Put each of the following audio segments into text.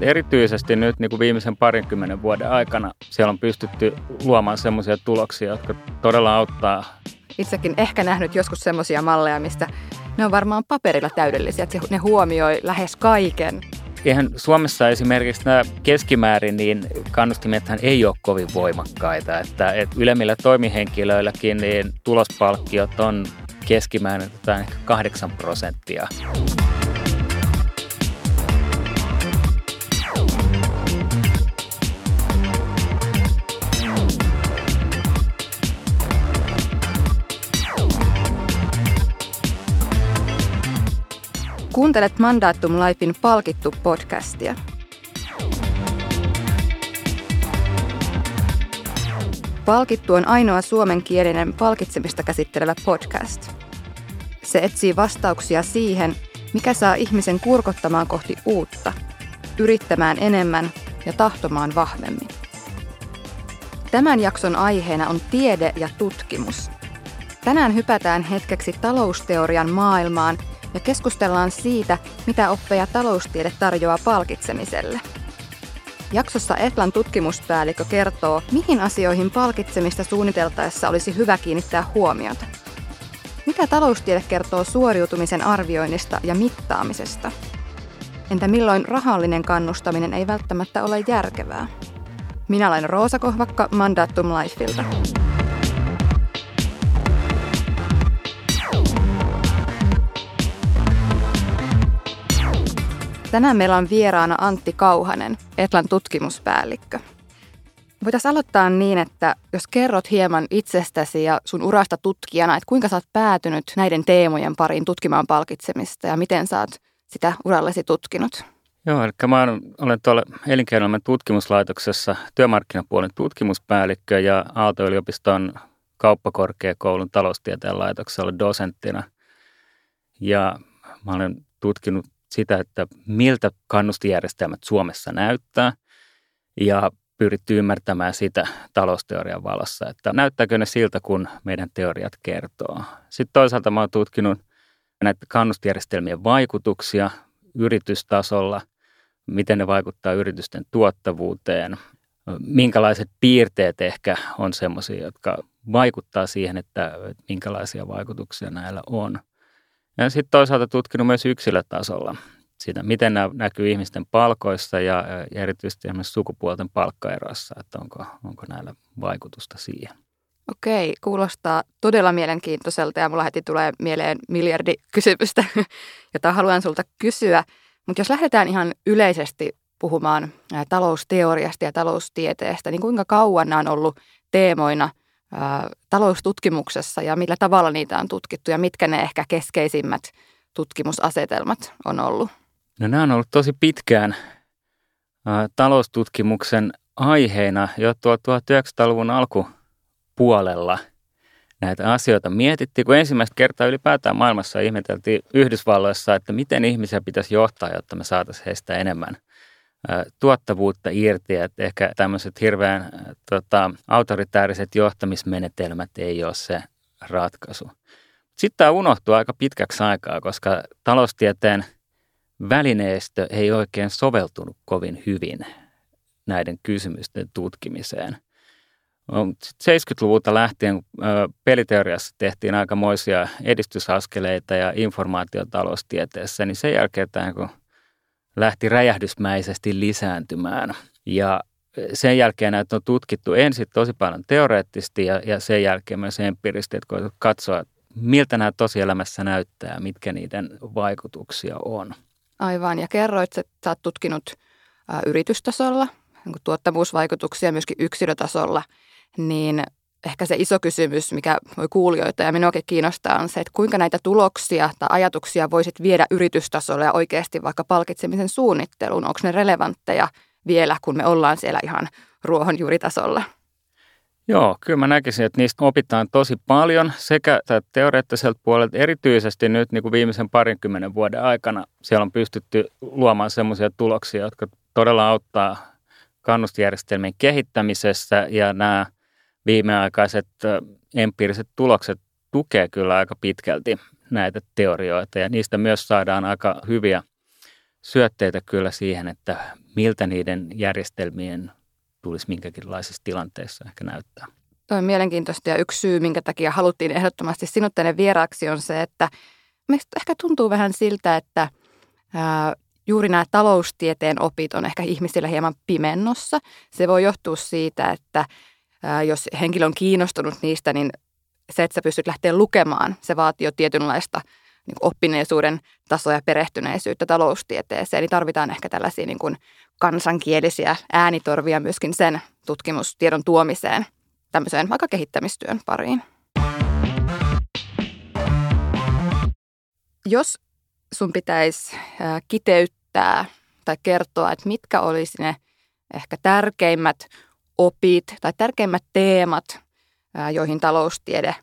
Erityisesti nyt niin kuin viimeisen parinkymmenen vuoden aikana siellä on pystytty luomaan sellaisia tuloksia, jotka todella auttaa. Itsekin ehkä nähnyt joskus sellaisia malleja, mistä ne on varmaan paperilla täydellisiä, että ne huomioi lähes kaiken. Eihän Suomessa esimerkiksi nämä keskimäärin niin kannustimethan ei ole kovin voimakkaita. Että, että ylemmillä toimihenkilöilläkin niin tulospalkkiot on keskimäärin ehkä 8 prosenttia. Kuuntelet Mandatum Lifein palkittu podcastia. Palkittu on ainoa suomenkielinen palkitsemista käsittelevä podcast. Se etsii vastauksia siihen, mikä saa ihmisen kurkottamaan kohti uutta, yrittämään enemmän ja tahtomaan vahvemmin. Tämän jakson aiheena on tiede ja tutkimus. Tänään hypätään hetkeksi talousteorian maailmaan – ja keskustellaan siitä, mitä oppeja taloustiede tarjoaa palkitsemiselle. Jaksossa Etlan tutkimuspäällikkö kertoo, mihin asioihin palkitsemista suunniteltaessa olisi hyvä kiinnittää huomiota. Mitä taloustiede kertoo suoriutumisen arvioinnista ja mittaamisesta? Entä milloin rahallinen kannustaminen ei välttämättä ole järkevää? Minä olen Roosa Kohvakka Mandatum Lifeilta. Tänään meillä on vieraana Antti Kauhanen, Etlan tutkimuspäällikkö. Voitaisiin aloittaa niin, että jos kerrot hieman itsestäsi ja sun urasta tutkijana, että kuinka sä oot päätynyt näiden teemojen pariin tutkimaan palkitsemista ja miten sä oot sitä urallesi tutkinut? Joo, eli mä olen tuolla elinkeinoelämän tutkimuslaitoksessa työmarkkinapuolen tutkimuspäällikkö ja Aalto-yliopiston kauppakorkeakoulun taloustieteen laitoksella dosenttina. Ja mä olen tutkinut sitä, että miltä kannustijärjestelmät Suomessa näyttää ja pyritty ymmärtämään sitä talousteorian valossa, että näyttääkö ne siltä, kun meidän teoriat kertoo. Sitten toisaalta mä oon tutkinut näitä kannustijärjestelmien vaikutuksia yritystasolla, miten ne vaikuttaa yritysten tuottavuuteen, minkälaiset piirteet ehkä on sellaisia, jotka vaikuttaa siihen, että minkälaisia vaikutuksia näillä on. Ja sitten toisaalta tutkinut myös yksilötasolla sitä, miten nämä näkyy ihmisten palkoissa ja, ja erityisesti esimerkiksi sukupuolten palkkaeroissa, että onko, onko näillä vaikutusta siihen. Okei, kuulostaa todella mielenkiintoiselta ja mulla heti tulee mieleen miljardi kysymystä, jota haluan sulta kysyä. Mutta jos lähdetään ihan yleisesti puhumaan talousteoriasta ja taloustieteestä, niin kuinka kauan nämä on ollut teemoina – taloustutkimuksessa ja millä tavalla niitä on tutkittu ja mitkä ne ehkä keskeisimmät tutkimusasetelmat on ollut? No nämä on ollut tosi pitkään taloustutkimuksen aiheena jo 1900-luvun alkupuolella näitä asioita mietittiin, kun ensimmäistä kertaa ylipäätään maailmassa ihmeteltiin Yhdysvalloissa, että miten ihmisiä pitäisi johtaa, jotta me saataisiin heistä enemmän – tuottavuutta irti, että ehkä tämmöiset hirveän tota, autoritääriset johtamismenetelmät ei ole se ratkaisu. Sitten tämä unohtuu aika pitkäksi aikaa, koska taloustieteen välineistö ei oikein soveltunut kovin hyvin näiden kysymysten tutkimiseen. 70-luvulta lähtien peliteoriassa tehtiin aikamoisia edistysaskeleita ja informaatiotaloustieteessä, niin sen jälkeen tämä lähti räjähdysmäisesti lisääntymään. Ja sen jälkeen näitä on tutkittu ensin tosi paljon teoreettisesti ja, ja sen jälkeen myös empiirisesti, että katsoa, miltä nämä tosielämässä näyttää mitkä niiden vaikutuksia on. Aivan, ja kerroit, että sä oot tutkinut ä, yritystasolla, niin tuottavuusvaikutuksia myöskin yksilötasolla, niin ehkä se iso kysymys, mikä voi kuulijoita ja minuakin kiinnostaa, on se, että kuinka näitä tuloksia tai ajatuksia voisit viedä yritystasolle ja oikeasti vaikka palkitsemisen suunnitteluun. Onko ne relevantteja vielä, kun me ollaan siellä ihan ruohonjuuritasolla? Joo, kyllä mä näkisin, että niistä opitaan tosi paljon sekä teoreettiselta puolelta erityisesti nyt niin kuin viimeisen parinkymmenen vuoden aikana. Siellä on pystytty luomaan sellaisia tuloksia, jotka todella auttaa kannustijärjestelmien kehittämisessä ja nämä – viimeaikaiset empiiriset tulokset tukee kyllä aika pitkälti näitä teorioita ja niistä myös saadaan aika hyviä syötteitä kyllä siihen, että miltä niiden järjestelmien tulisi minkäkinlaisissa tilanteissa ehkä näyttää. Tuo on mielenkiintoista ja yksi syy, minkä takia haluttiin ehdottomasti sinut tänne vieraaksi on se, että meistä ehkä tuntuu vähän siltä, että ää, juuri nämä taloustieteen opit on ehkä ihmisillä hieman pimennossa. Se voi johtua siitä, että ää, jos henkilö on kiinnostunut niistä, niin se, että sä pystyt lähteä lukemaan, se vaatii jo tietynlaista niin oppineisuuden tasoa ja perehtyneisyyttä taloustieteeseen. Eli tarvitaan ehkä tällaisia niin kuin kansankielisiä äänitorvia myöskin sen tutkimustiedon tuomiseen tämmöiseen vaikka kehittämistyön pariin. Jos sun pitäisi kiteyttää tai kertoa, että mitkä olisi ne ehkä tärkeimmät opit tai tärkeimmät teemat, joihin taloustiede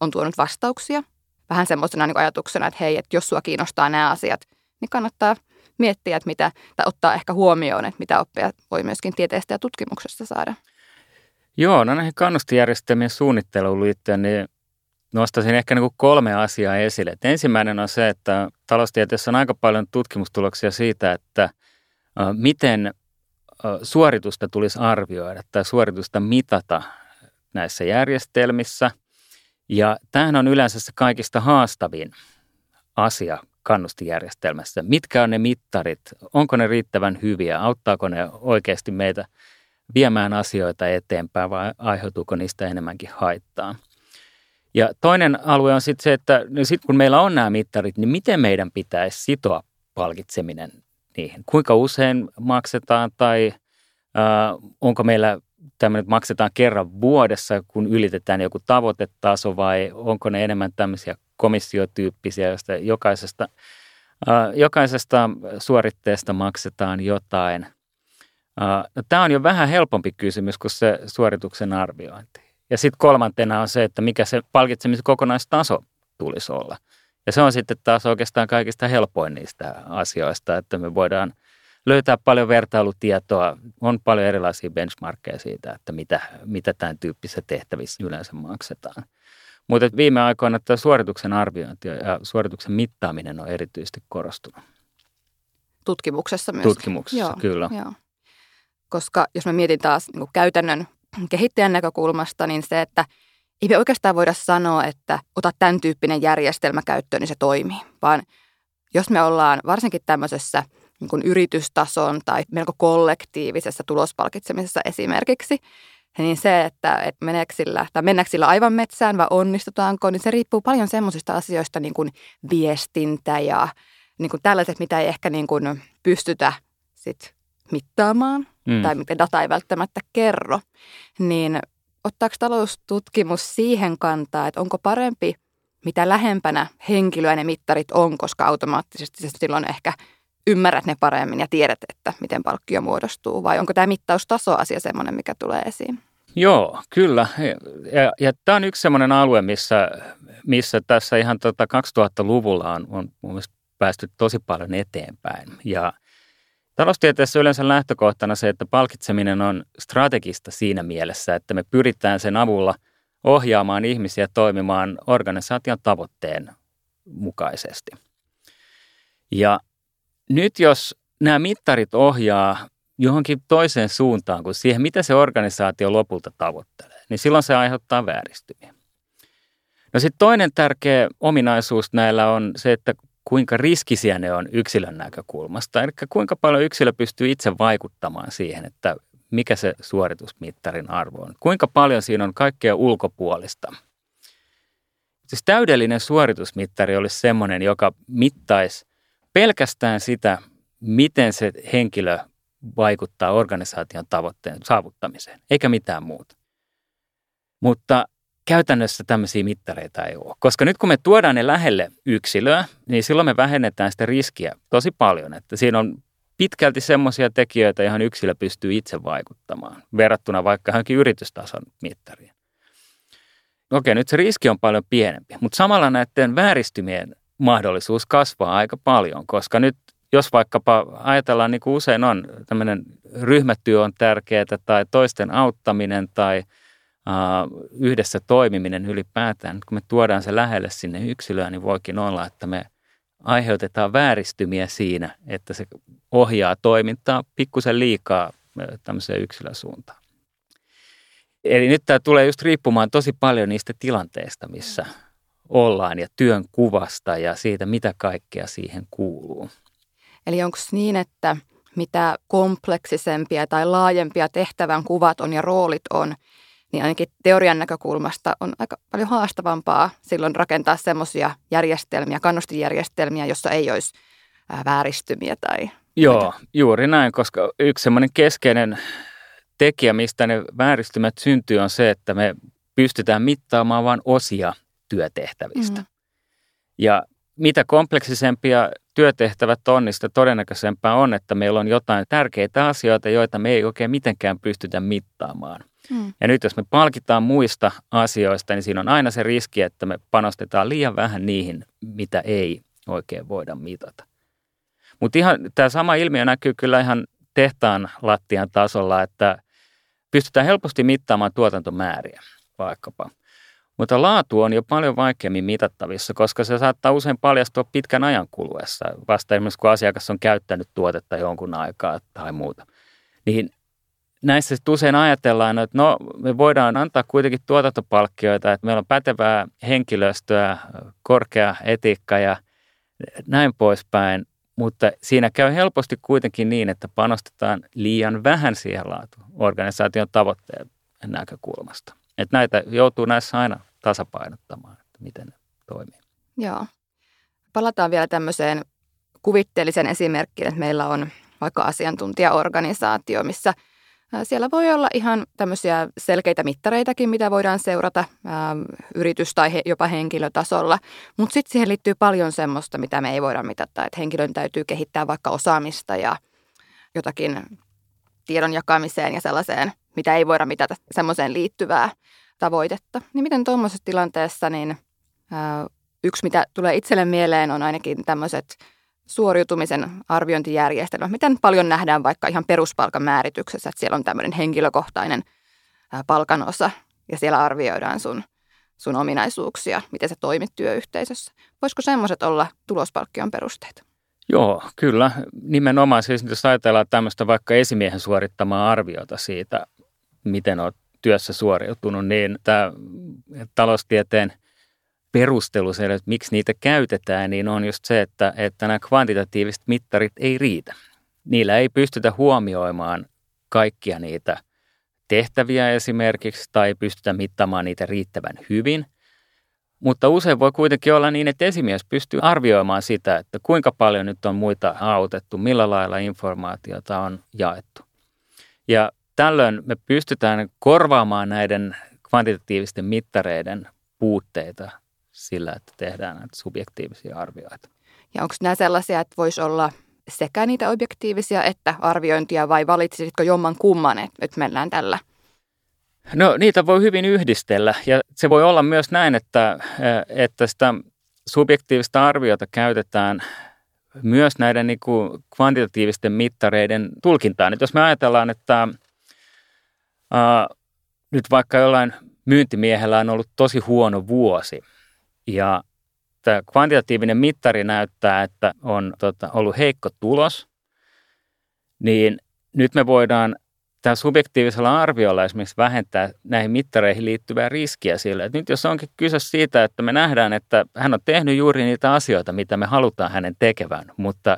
on tuonut vastauksia. Vähän semmoisena niin ajatuksena, että hei, että jos sua kiinnostaa nämä asiat, niin kannattaa miettiä, että mitä, tai ottaa ehkä huomioon, että mitä oppia voi myöskin tieteestä ja tutkimuksesta saada. Joo, no näihin kannustijärjestelmien suunnitteluun liittyen, niin nostaisin ehkä niin kuin kolme asiaa esille. Et ensimmäinen on se, että taloustieteessä on aika paljon tutkimustuloksia siitä, että miten suoritusta tulisi arvioida tai suoritusta mitata näissä järjestelmissä. Ja tämähän on yleensä se kaikista haastavin asia kannustijärjestelmässä. Mitkä on ne mittarit? Onko ne riittävän hyviä? Auttaako ne oikeasti meitä viemään asioita eteenpäin vai aiheutuuko niistä enemmänkin haittaa? Ja toinen alue on sitten se, että no sit kun meillä on nämä mittarit, niin miten meidän pitäisi sitoa palkitseminen niihin? Kuinka usein maksetaan tai äh, onko meillä tämmöinen, että maksetaan kerran vuodessa, kun ylitetään joku tavoitetaso vai onko ne enemmän tämmöisiä komissiotyyppisiä, joista jokaisesta, äh, jokaisesta suoritteesta maksetaan jotain. Äh, no, tämä on jo vähän helpompi kysymys kuin se suorituksen arviointi. Ja sitten kolmantena on se, että mikä se palkitsemisen kokonaistaso tulisi olla. Ja se on sitten taas oikeastaan kaikista helpoin niistä asioista, että me voidaan löytää paljon vertailutietoa. On paljon erilaisia benchmarkkeja siitä, että mitä, mitä tämän tyyppisissä tehtävissä yleensä maksetaan. Mutta viime aikoina tämä suorituksen arviointi ja suorituksen mittaaminen on erityisesti korostunut. Tutkimuksessa myös. Tutkimuksessa, joo, kyllä. Joo. Koska jos mä mietin taas niin käytännön kehittäjän näkökulmasta, niin se, että ei me oikeastaan voida sanoa, että ota tämän tyyppinen järjestelmä käyttöön, niin se toimii. Vaan jos me ollaan varsinkin tämmöisessä niin kuin yritystason tai melko kollektiivisessa tulospalkitsemisessa esimerkiksi, niin se, että, että meneekö sillä, tai mennäänkö sillä aivan metsään vai onnistutaanko, niin se riippuu paljon semmoisista asioista niin kuin viestintä ja niin kuin tällaiset, mitä ei ehkä niin kuin pystytä sit mittaamaan mm. tai mitä data ei välttämättä kerro, niin ottaako taloustutkimus siihen kantaa, että onko parempi, mitä lähempänä henkilöä ne mittarit on, koska automaattisesti silloin ehkä ymmärrät ne paremmin ja tiedät, että miten palkkio muodostuu, vai onko tämä mittaustasoasia sellainen, mikä tulee esiin? Joo, kyllä. Ja, ja tämä on yksi sellainen alue, missä, missä tässä ihan tota 2000-luvulla on, on mun päästy tosi paljon eteenpäin. Ja Taloustieteessä yleensä lähtökohtana se, että palkitseminen on strategista siinä mielessä, että me pyritään sen avulla ohjaamaan ihmisiä toimimaan organisaation tavoitteen mukaisesti. Ja nyt jos nämä mittarit ohjaa johonkin toiseen suuntaan kuin siihen, mitä se organisaatio lopulta tavoittelee, niin silloin se aiheuttaa vääristymiä. No sitten toinen tärkeä ominaisuus näillä on se, että kuinka riskisiä ne on yksilön näkökulmasta. Eli kuinka paljon yksilö pystyy itse vaikuttamaan siihen, että mikä se suoritusmittarin arvo on. Kuinka paljon siinä on kaikkea ulkopuolista. Siis täydellinen suoritusmittari olisi semmoinen, joka mittaisi pelkästään sitä, miten se henkilö vaikuttaa organisaation tavoitteen saavuttamiseen, eikä mitään muuta. Mutta käytännössä tämmöisiä mittareita ei ole. Koska nyt kun me tuodaan ne lähelle yksilöä, niin silloin me vähennetään sitä riskiä tosi paljon. Että siinä on pitkälti semmoisia tekijöitä, joihin yksilö pystyy itse vaikuttamaan, verrattuna vaikka johonkin yritystason mittariin. Okei, nyt se riski on paljon pienempi, mutta samalla näiden vääristymien mahdollisuus kasvaa aika paljon, koska nyt jos vaikkapa ajatellaan, niin kuin usein on, tämmöinen ryhmätyö on tärkeää tai toisten auttaminen tai – yhdessä toimiminen ylipäätään. Kun me tuodaan se lähelle sinne yksilöön, niin voikin olla, että me aiheutetaan vääristymiä siinä, että se ohjaa toimintaa pikkusen liikaa tämmöiseen yksilösuuntaan. Eli nyt tämä tulee just riippumaan tosi paljon niistä tilanteista, missä ollaan ja työn kuvasta ja siitä, mitä kaikkea siihen kuuluu. Eli onko niin, että mitä kompleksisempia tai laajempia tehtävän kuvat on ja roolit on, niin ainakin teorian näkökulmasta on aika paljon haastavampaa silloin rakentaa semmoisia järjestelmiä, kannustinjärjestelmiä, jossa ei olisi vääristymiä tai... Joo, mitä. juuri näin, koska yksi semmoinen keskeinen tekijä, mistä ne vääristymät syntyy, on se, että me pystytään mittaamaan vain osia työtehtävistä. Mm. Ja mitä kompleksisempia työtehtävät on, niin sitä todennäköisempää on, että meillä on jotain tärkeitä asioita, joita me ei oikein mitenkään pystytä mittaamaan. Mm. Ja nyt jos me palkitaan muista asioista, niin siinä on aina se riski, että me panostetaan liian vähän niihin, mitä ei oikein voida mitata. Mutta ihan tämä sama ilmiö näkyy kyllä ihan tehtaan lattian tasolla, että pystytään helposti mittaamaan tuotantomääriä vaikkapa. Mutta laatu on jo paljon vaikeammin mitattavissa, koska se saattaa usein paljastua pitkän ajan kuluessa, vasta esimerkiksi kun asiakas on käyttänyt tuotetta jonkun aikaa tai muuta. Niin näissä usein ajatellaan, että no me voidaan antaa kuitenkin tuotantopalkkioita, että meillä on pätevää henkilöstöä, korkea etiikka ja näin poispäin, mutta siinä käy helposti kuitenkin niin, että panostetaan liian vähän siihen laatuun organisaation tavoitteen näkökulmasta. Että näitä joutuu näissä aina tasapainottamaan, että miten ne toimii. Joo. Palataan vielä tämmöiseen kuvitteellisen esimerkkiin, että meillä on vaikka asiantuntijaorganisaatio, missä siellä voi olla ihan tämmöisiä selkeitä mittareitakin, mitä voidaan seurata yritys- tai jopa henkilötasolla. Mutta sitten siihen liittyy paljon semmoista, mitä me ei voida mitata. Että henkilön täytyy kehittää vaikka osaamista ja jotakin tiedon jakamiseen ja sellaiseen, mitä ei voida mitata, semmoiseen liittyvää tavoitetta. Niin miten tuommoisessa tilanteessa, niin yksi mitä tulee itselle mieleen on ainakin tämmöiset suoriutumisen arviointijärjestelmä. Miten paljon nähdään vaikka ihan peruspalkan määrityksessä, että siellä on tämmöinen henkilökohtainen palkanosa ja siellä arvioidaan sun, sun ominaisuuksia, miten sä toimit työyhteisössä. Voisiko semmoiset olla tulospalkkion perusteita? Joo, kyllä. Nimenomaan siis jos ajatellaan tämmöistä vaikka esimiehen suorittamaa arviota siitä, miten olet työssä suoriutunut, niin tämä taloustieteen perustelu siellä, että miksi niitä käytetään, niin on just se, että, että nämä kvantitatiiviset mittarit ei riitä. Niillä ei pystytä huomioimaan kaikkia niitä tehtäviä esimerkiksi tai pystytä mittaamaan niitä riittävän hyvin. Mutta usein voi kuitenkin olla niin, että esimies pystyy arvioimaan sitä, että kuinka paljon nyt on muita autettu, millä lailla informaatiota on jaettu. Ja tällöin me pystytään korvaamaan näiden kvantitatiivisten mittareiden puutteita sillä, että tehdään näitä subjektiivisia arvioita. Ja onko nämä sellaisia, että voisi olla sekä niitä objektiivisia että arviointia vai valitsisitko jomman kumman, että nyt mennään tällä? No niitä voi hyvin yhdistellä ja se voi olla myös näin, että, että sitä subjektiivista arviota käytetään myös näiden niin kuin kvantitatiivisten mittareiden tulkintaan. Nyt jos me ajatellaan, että ää, nyt vaikka jollain myyntimiehellä on ollut tosi huono vuosi – ja tämä kvantitatiivinen mittari näyttää, että on tota, ollut heikko tulos, niin nyt me voidaan tämä subjektiivisella arviolla esimerkiksi vähentää näihin mittareihin liittyvää riskiä sille. Että nyt jos onkin kyse siitä, että me nähdään, että hän on tehnyt juuri niitä asioita, mitä me halutaan hänen tekevän, mutta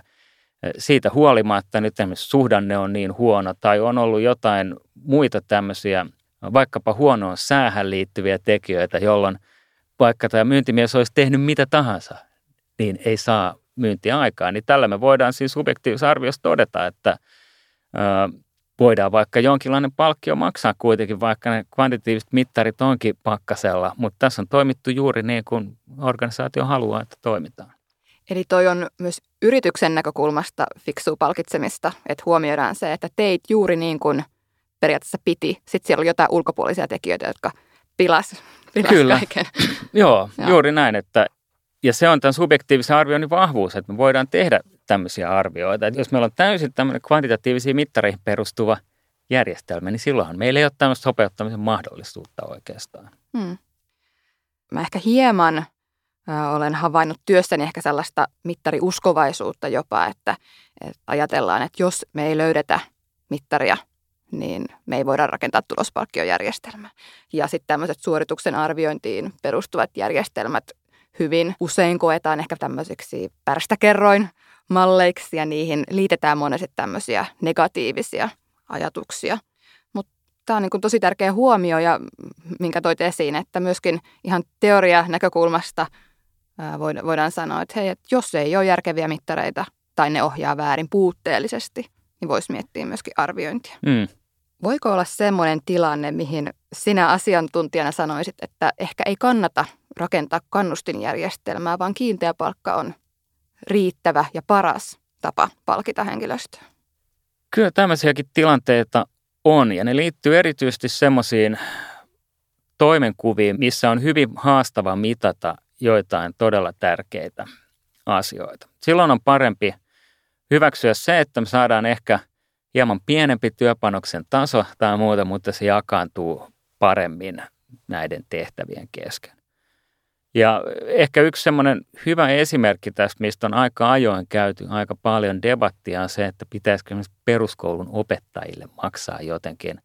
siitä huolimatta nyt esimerkiksi suhdanne on niin huono tai on ollut jotain muita tämmöisiä, vaikkapa huonoon säähän liittyviä tekijöitä, jolloin – vaikka tämä myyntimies olisi tehnyt mitä tahansa, niin ei saa myyntiaikaa. Niin tällä me voidaan siis subjektiivisessa arviossa todeta, että ö, voidaan vaikka jonkinlainen palkkio maksaa kuitenkin, vaikka ne kvantitiiviset mittarit onkin pakkasella, mutta tässä on toimittu juuri niin kuin organisaatio haluaa, että toimitaan. Eli toi on myös yrityksen näkökulmasta fiksua palkitsemista, että huomioidaan se, että teit juuri niin kuin periaatteessa piti. Sitten siellä on jotain ulkopuolisia tekijöitä, jotka pilas Kyllä. kaiken. Joo, Joo, juuri näin. Että, ja se on tämän subjektiivisen arvioinnin vahvuus, että me voidaan tehdä tämmöisiä arvioita. Että jos meillä on täysin tämmöinen kvantitatiivisiin mittareihin perustuva järjestelmä, niin silloinhan meillä ei ole tämmöistä sopeuttamisen mahdollisuutta oikeastaan. Hmm. Mä ehkä hieman olen havainnut työssäni ehkä sellaista mittariuskovaisuutta jopa, että, että ajatellaan, että jos me ei löydetä mittaria, niin me ei voida rakentaa tulospalkkiojärjestelmää. Ja sitten tämmöiset suorituksen arviointiin perustuvat järjestelmät hyvin usein koetaan ehkä tämmöisiksi pärstäkerroin malleiksi ja niihin liitetään monesti tämmöisiä negatiivisia ajatuksia. Mutta tämä on niin tosi tärkeä huomio ja minkä toit esiin, että myöskin ihan teoria näkökulmasta voidaan sanoa, että hei, että jos ei ole järkeviä mittareita tai ne ohjaa väärin puutteellisesti, niin voisi miettiä myöskin arviointia. Mm. Voiko olla semmoinen tilanne, mihin sinä asiantuntijana sanoisit, että ehkä ei kannata rakentaa kannustinjärjestelmää, vaan kiinteä palkka on riittävä ja paras tapa palkita henkilöstöä? Kyllä tämmöisiäkin tilanteita on ja ne liittyy erityisesti semmoisiin toimenkuviin, missä on hyvin haastava mitata joitain todella tärkeitä asioita. Silloin on parempi hyväksyä se, että me saadaan ehkä hieman pienempi työpanoksen taso tai muuta, mutta se jakaantuu paremmin näiden tehtävien kesken. Ja ehkä yksi semmoinen hyvä esimerkki tästä, mistä on aika ajoin käyty aika paljon debattia, on se, että pitäisikö peruskoulun opettajille maksaa jotenkin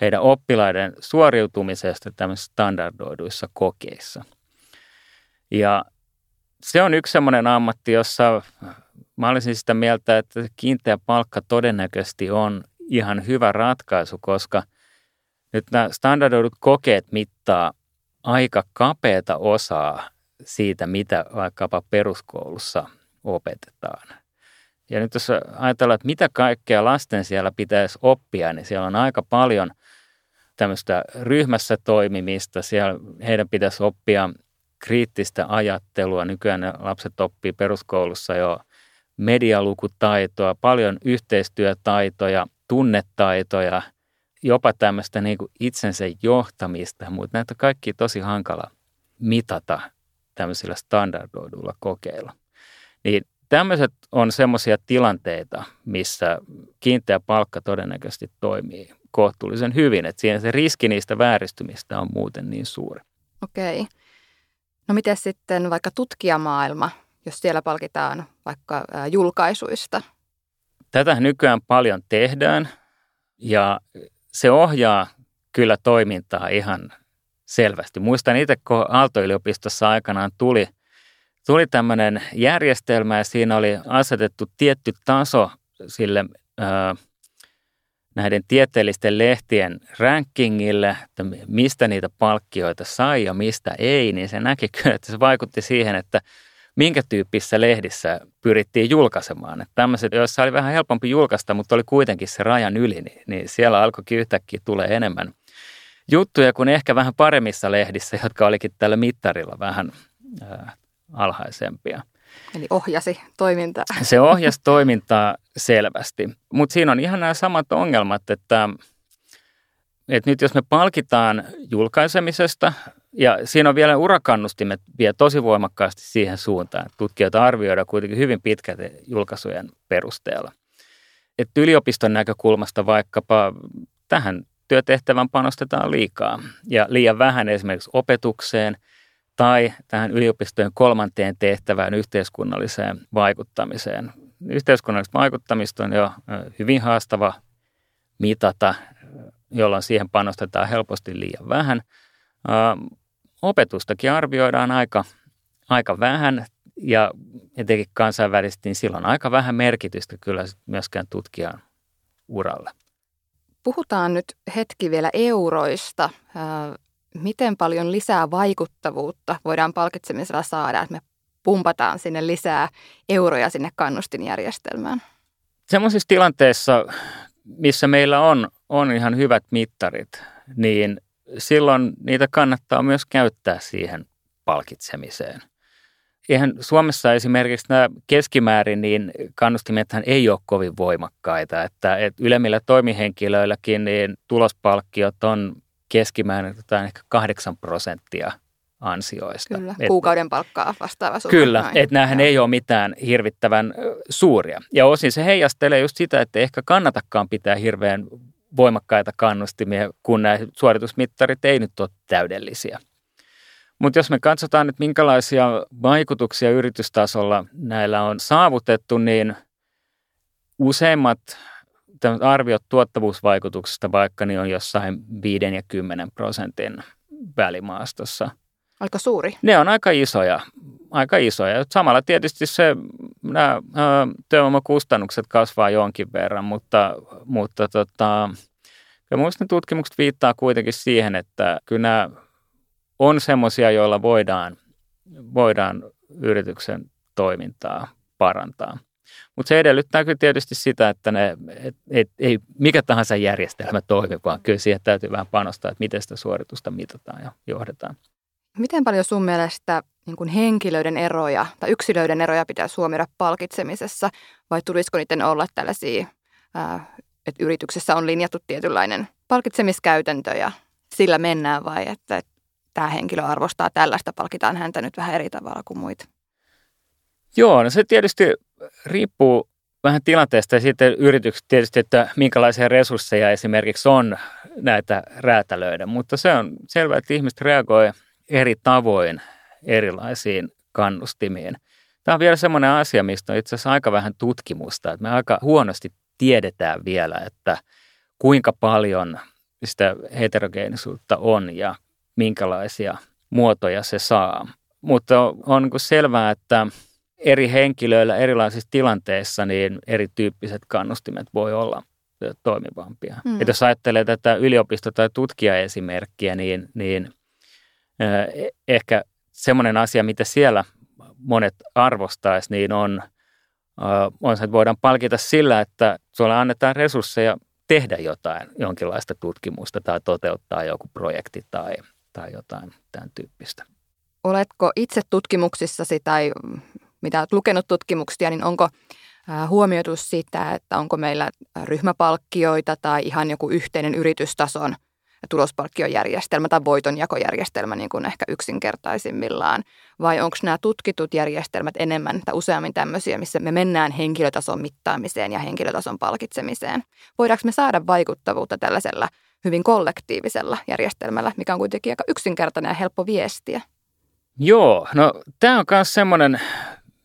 heidän oppilaiden suoriutumisesta tämmöisissä standardoiduissa kokeissa. Ja se on yksi semmoinen ammatti, jossa mä olisin sitä mieltä, että kiinteä palkka todennäköisesti on ihan hyvä ratkaisu, koska nyt nämä standardoidut kokeet mittaa aika kapeata osaa siitä, mitä vaikkapa peruskoulussa opetetaan. Ja nyt jos ajatellaan, että mitä kaikkea lasten siellä pitäisi oppia, niin siellä on aika paljon tämmöistä ryhmässä toimimista. Siellä heidän pitäisi oppia kriittistä ajattelua. Nykyään ne lapset oppii peruskoulussa jo medialukutaitoa, paljon yhteistyötaitoja, tunnetaitoja – jopa tämmöistä niin kuin itsensä johtamista, mutta näitä kaikki tosi hankala mitata tämmöisillä standardoiduilla kokeilla. Niin tämmöiset on semmoisia tilanteita, missä kiinteä palkka todennäköisesti toimii kohtuullisen hyvin, että siinä se riski niistä vääristymistä on muuten niin suuri. Okei. No miten sitten vaikka tutkijamaailma, jos siellä palkitaan vaikka julkaisuista? Tätä nykyään paljon tehdään ja se ohjaa kyllä toimintaa ihan selvästi. Muistan itse, kun Aalto-yliopistossa aikanaan tuli, tuli tämmöinen järjestelmä ja siinä oli asetettu tietty taso sille ää, näiden tieteellisten lehtien rankingille, että mistä niitä palkkioita sai ja mistä ei, niin se näki kyllä, että se vaikutti siihen, että minkä tyyppisissä lehdissä pyrittiin julkaisemaan. Että tämmöiset, joissa oli vähän helpompi julkaista, mutta oli kuitenkin se rajan yli, niin, niin siellä alkoikin yhtäkkiä tulee enemmän juttuja kuin ehkä vähän paremmissa lehdissä, jotka olikin tällä mittarilla vähän ää, alhaisempia. Eli ohjasi toimintaa. Se ohjasi toimintaa selvästi, mutta siinä on ihan nämä samat ongelmat, että, että nyt jos me palkitaan julkaisemisesta, ja siinä on vielä urakannustimet vie tosi voimakkaasti siihen suuntaan. Tutkijoita arvioidaan kuitenkin hyvin pitkälti julkaisujen perusteella. Että yliopiston näkökulmasta vaikkapa tähän työtehtävän panostetaan liikaa ja liian vähän esimerkiksi opetukseen tai tähän yliopistojen kolmanteen tehtävään yhteiskunnalliseen vaikuttamiseen. Yhteiskunnallista vaikuttamista on jo hyvin haastava mitata, jolloin siihen panostetaan helposti liian vähän opetustakin arvioidaan aika, aika vähän ja etenkin kansainvälisesti, niin silloin aika vähän merkitystä kyllä myöskään tutkijan uralle. Puhutaan nyt hetki vielä euroista. Miten paljon lisää vaikuttavuutta voidaan palkitsemisella saada, että me pumpataan sinne lisää euroja sinne kannustinjärjestelmään? Sellaisissa tilanteissa, missä meillä on, on ihan hyvät mittarit, niin silloin niitä kannattaa myös käyttää siihen palkitsemiseen. Eihän Suomessa esimerkiksi nämä keskimäärin, niin kannustimethan ei ole kovin voimakkaita, että, että ylemmillä toimihenkilöilläkin niin tulospalkkiot on keskimäärin ehkä 8 prosenttia ansioista. Kyllä, et, kuukauden palkkaa vastaava summa. Kyllä, että näähän ei ole mitään hirvittävän suuria. Ja osin se heijastelee just sitä, että ehkä kannatakaan pitää hirveän voimakkaita kannustimia, kun nämä suoritusmittarit ei nyt ole täydellisiä. Mutta jos me katsotaan nyt, minkälaisia vaikutuksia yritystasolla näillä on saavutettu, niin useimmat arviot tuottavuusvaikutuksesta vaikka niin on jossain 5 ja 10 prosentin välimaastossa. Aika suuri. Ne on aika isoja. Aika isoja. Samalla tietysti se, nämä työvoimakustannukset kasvaa jonkin verran, mutta, mutta tota, ja tutkimukset viittaa kuitenkin siihen, että kyllä nämä on semmoisia, joilla voidaan, voidaan yrityksen toimintaa parantaa. Mutta se edellyttää kyllä tietysti sitä, että ne, et, et, ei mikä tahansa järjestelmä toimi, vaan kyllä siihen täytyy vähän panostaa, että miten sitä suoritusta mitataan ja johdetaan. Miten paljon sun mielestä niin kuin henkilöiden eroja tai yksilöiden eroja pitää huomioida palkitsemisessa vai tulisiko niiden olla tällaisia, että yrityksessä on linjattu tietynlainen palkitsemiskäytäntö ja sillä mennään vai että, että tämä henkilö arvostaa tällaista, palkitaan häntä nyt vähän eri tavalla kuin muita? Joo, no se tietysti riippuu vähän tilanteesta ja sitten yritykset tietysti, että minkälaisia resursseja esimerkiksi on näitä räätälöidä, mutta se on selvää, että ihmiset reagoi eri tavoin erilaisiin kannustimiin. Tämä on vielä semmoinen asia, mistä on itse asiassa aika vähän tutkimusta, että me aika huonosti tiedetään vielä, että kuinka paljon sitä heterogeenisuutta on ja minkälaisia muotoja se saa. Mutta on, niin selvää, että eri henkilöillä erilaisissa tilanteissa niin erityyppiset kannustimet voi olla toimivampia. Mm. Et jos ajattelee tätä yliopisto- tai tutkijaesimerkkiä, niin, niin ehkä semmoinen asia, mitä siellä monet arvostaisi, niin on, on se, että voidaan palkita sillä, että sulle annetaan resursseja tehdä jotain, jonkinlaista tutkimusta tai toteuttaa joku projekti tai, tai jotain tämän tyyppistä. Oletko itse tutkimuksissasi tai mitä olet lukenut tutkimuksia, niin onko huomioitu sitä, että onko meillä ryhmäpalkkioita tai ihan joku yhteinen yritystason tulospalkkiojärjestelmä tai voitonjakojärjestelmä niin kuin ehkä yksinkertaisimmillaan? Vai onko nämä tutkitut järjestelmät enemmän tai useammin tämmöisiä, missä me mennään henkilötason mittaamiseen ja henkilötason palkitsemiseen? Voidaanko me saada vaikuttavuutta tällaisella hyvin kollektiivisella järjestelmällä, mikä on kuitenkin aika yksinkertainen ja helppo viestiä? Joo, no tämä on myös semmoinen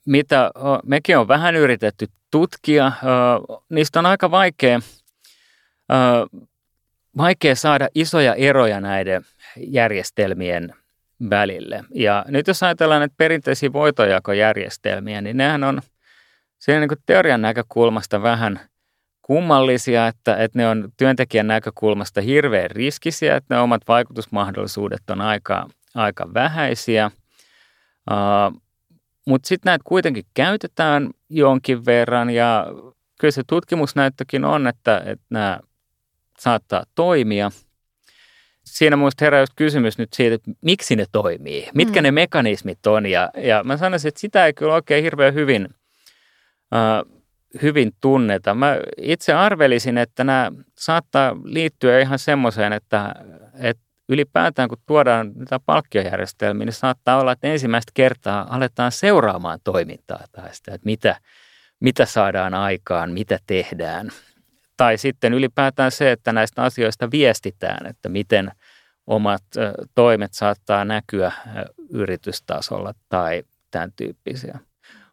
mitä mekin on vähän yritetty tutkia. Niistä on aika vaikea, vaikea saada isoja eroja näiden järjestelmien välille. Ja nyt jos ajatellaan näitä perinteisiä voitojakojärjestelmiä, niin nehän on siinä niin teorian näkökulmasta vähän kummallisia, että, että ne on työntekijän näkökulmasta hirveän riskisiä, että ne omat vaikutusmahdollisuudet on aika, aika vähäisiä. Mutta sitten näitä kuitenkin käytetään jonkin verran ja kyllä se tutkimusnäyttökin on, että, että nämä saattaa toimia. Siinä minusta herää just kysymys nyt siitä, että miksi ne toimii, mitkä mm. ne mekanismit on. Ja, ja mä sanoisin, että sitä ei kyllä oikein hirveän hyvin, äh, hyvin tunneta. Mä itse arvelisin, että nämä saattaa liittyä ihan semmoiseen, että, että ylipäätään kun tuodaan tätä palkkiojärjestelmiä, niin saattaa olla, että ensimmäistä kertaa aletaan seuraamaan toimintaa tai sitä, että mitä, mitä saadaan aikaan, mitä tehdään. Tai sitten ylipäätään se, että näistä asioista viestitään, että miten omat toimet saattaa näkyä yritystasolla tai tämän tyyppisiä.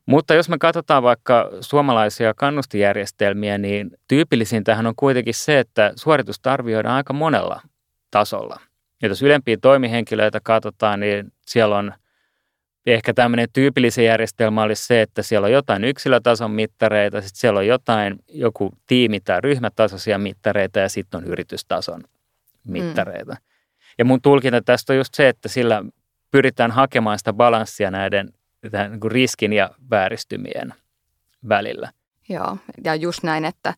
Mutta jos me katsotaan vaikka suomalaisia kannustijärjestelmiä, niin tyypillisin tähän on kuitenkin se, että suoritusta arvioidaan aika monella tasolla. Ja jos ylempiä toimihenkilöitä katsotaan, niin siellä on ehkä tämmöinen tyypillisen järjestelmä olisi se, että siellä on jotain yksilötason mittareita, sitten siellä on jotain joku tiimi- tai ryhmätasoisia mittareita ja sitten on yritystason mittareita. Mm. Ja mun tulkinta tästä on just se, että sillä pyritään hakemaan sitä balanssia näiden niin kuin riskin ja vääristymien välillä. Joo, ja just näin, että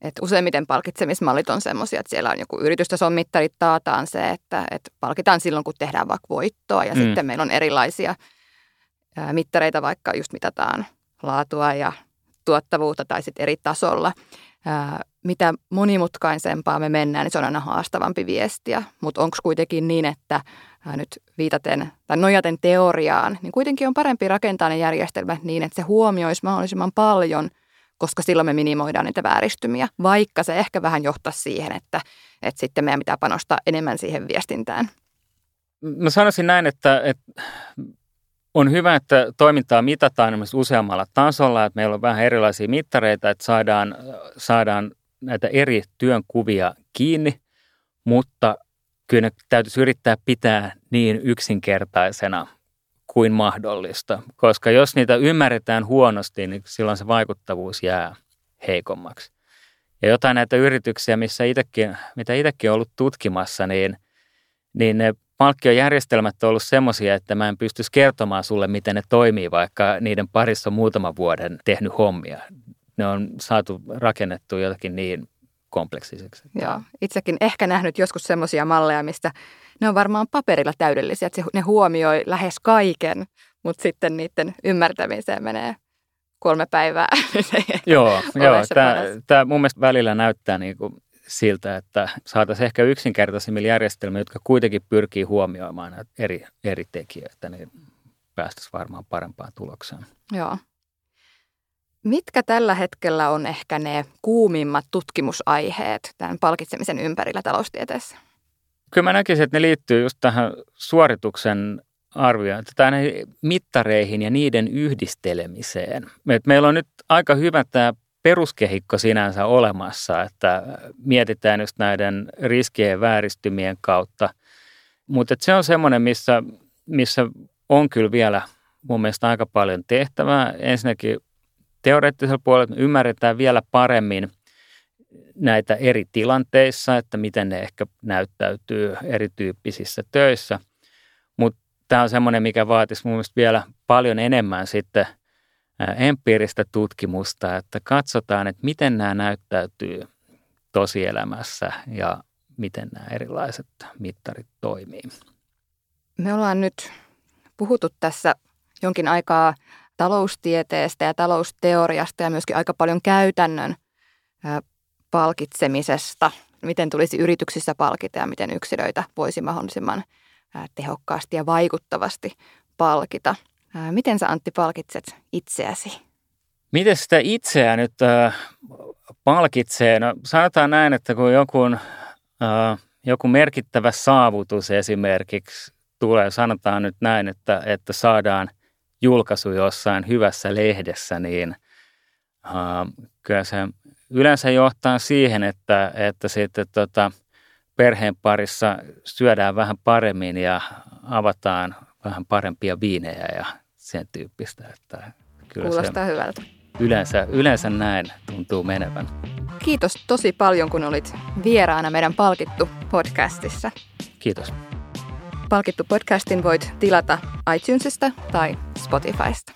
et useimmiten palkitsemismallit on sellaisia, että siellä on joku yritystason mittari, taataan se, että, että palkitaan silloin, kun tehdään vaikka voittoa. Ja mm. sitten meillä on erilaisia mittareita, vaikka just mitataan laatua ja tuottavuutta tai sitten eri tasolla. Mitä monimutkaisempaa me mennään, niin se on aina haastavampi viestiä. Mutta onko kuitenkin niin, että nyt viitaten tai nojaten teoriaan, niin kuitenkin on parempi rakentaa ne järjestelmät niin, että se huomioisi mahdollisimman paljon – koska silloin me minimoidaan niitä vääristymiä, vaikka se ehkä vähän johtaa siihen, että, että sitten meidän pitää panostaa enemmän siihen viestintään. mä sanoisin näin, että, että on hyvä, että toimintaa mitataan useammalla tasolla, että meillä on vähän erilaisia mittareita, että saadaan, saadaan näitä eri työnkuvia kiinni, mutta kyllä ne täytyisi yrittää pitää niin yksinkertaisena kuin mahdollista, koska jos niitä ymmärretään huonosti, niin silloin se vaikuttavuus jää heikommaksi. Ja jotain näitä yrityksiä, missä itekin, mitä itsekin on ollut tutkimassa, niin, niin ne palkkiojärjestelmät on ollut semmoisia, että mä en pystyisi kertomaan sulle, miten ne toimii, vaikka niiden parissa on muutaman vuoden tehnyt hommia. Ne on saatu rakennettua jotakin niin kompleksiseksi. Joo, itsekin ehkä nähnyt joskus semmoisia malleja, mistä ne on varmaan paperilla täydellisiä, että ne huomioi lähes kaiken, mutta sitten niiden ymmärtämiseen menee kolme päivää. joo, joo tämä mun mielestä välillä näyttää niin kuin siltä, että saataisiin ehkä yksinkertaisimmilla järjestelmillä, jotka kuitenkin pyrkii huomioimaan näitä eri, eri tekijöitä, niin päästäisiin varmaan parempaan tulokseen. Joo. Mitkä tällä hetkellä on ehkä ne kuumimmat tutkimusaiheet tämän palkitsemisen ympärillä taloustieteessä? Kyllä mä näkisin, että ne liittyy just tähän suorituksen arviointiin, tai mittareihin ja niiden yhdistelemiseen. meillä on nyt aika hyvä tämä peruskehikko sinänsä olemassa, että mietitään just näiden riskien vääristymien kautta. Mutta se on semmoinen, missä, missä on kyllä vielä mun mielestä aika paljon tehtävää. Ensinnäkin teoreettisella puolella me ymmärretään vielä paremmin näitä eri tilanteissa, että miten ne ehkä näyttäytyy erityyppisissä töissä. Mutta tämä on semmoinen, mikä vaatisi mun mielestä vielä paljon enemmän sitten – empiiristä tutkimusta, että katsotaan, että miten nämä näyttäytyy tosielämässä ja miten nämä erilaiset mittarit toimii. Me ollaan nyt puhuttu tässä jonkin aikaa taloustieteestä ja talousteoriasta ja myöskin aika paljon käytännön palkitsemisesta. Miten tulisi yrityksissä palkita ja miten yksilöitä voisi mahdollisimman tehokkaasti ja vaikuttavasti palkita – Miten sä Antti palkitset itseäsi? Miten sitä itseä nyt äh, palkitsee? No, sanotaan näin, että kun joku, äh, joku merkittävä saavutus esimerkiksi tulee, sanotaan nyt näin, että, että saadaan julkaisu jossain hyvässä lehdessä, niin äh, kyllä se yleensä johtaa siihen, että, että sitten tota, perheen parissa syödään vähän paremmin ja avataan vähän parempia viinejä ja sen tyyppistä. Että kyllä Kuulostaa se hyvältä. Yleensä, yleensä näin tuntuu menevän. Kiitos tosi paljon, kun olit vieraana meidän Palkittu podcastissa. Kiitos. Palkittu podcastin voit tilata iTunesista tai Spotifysta.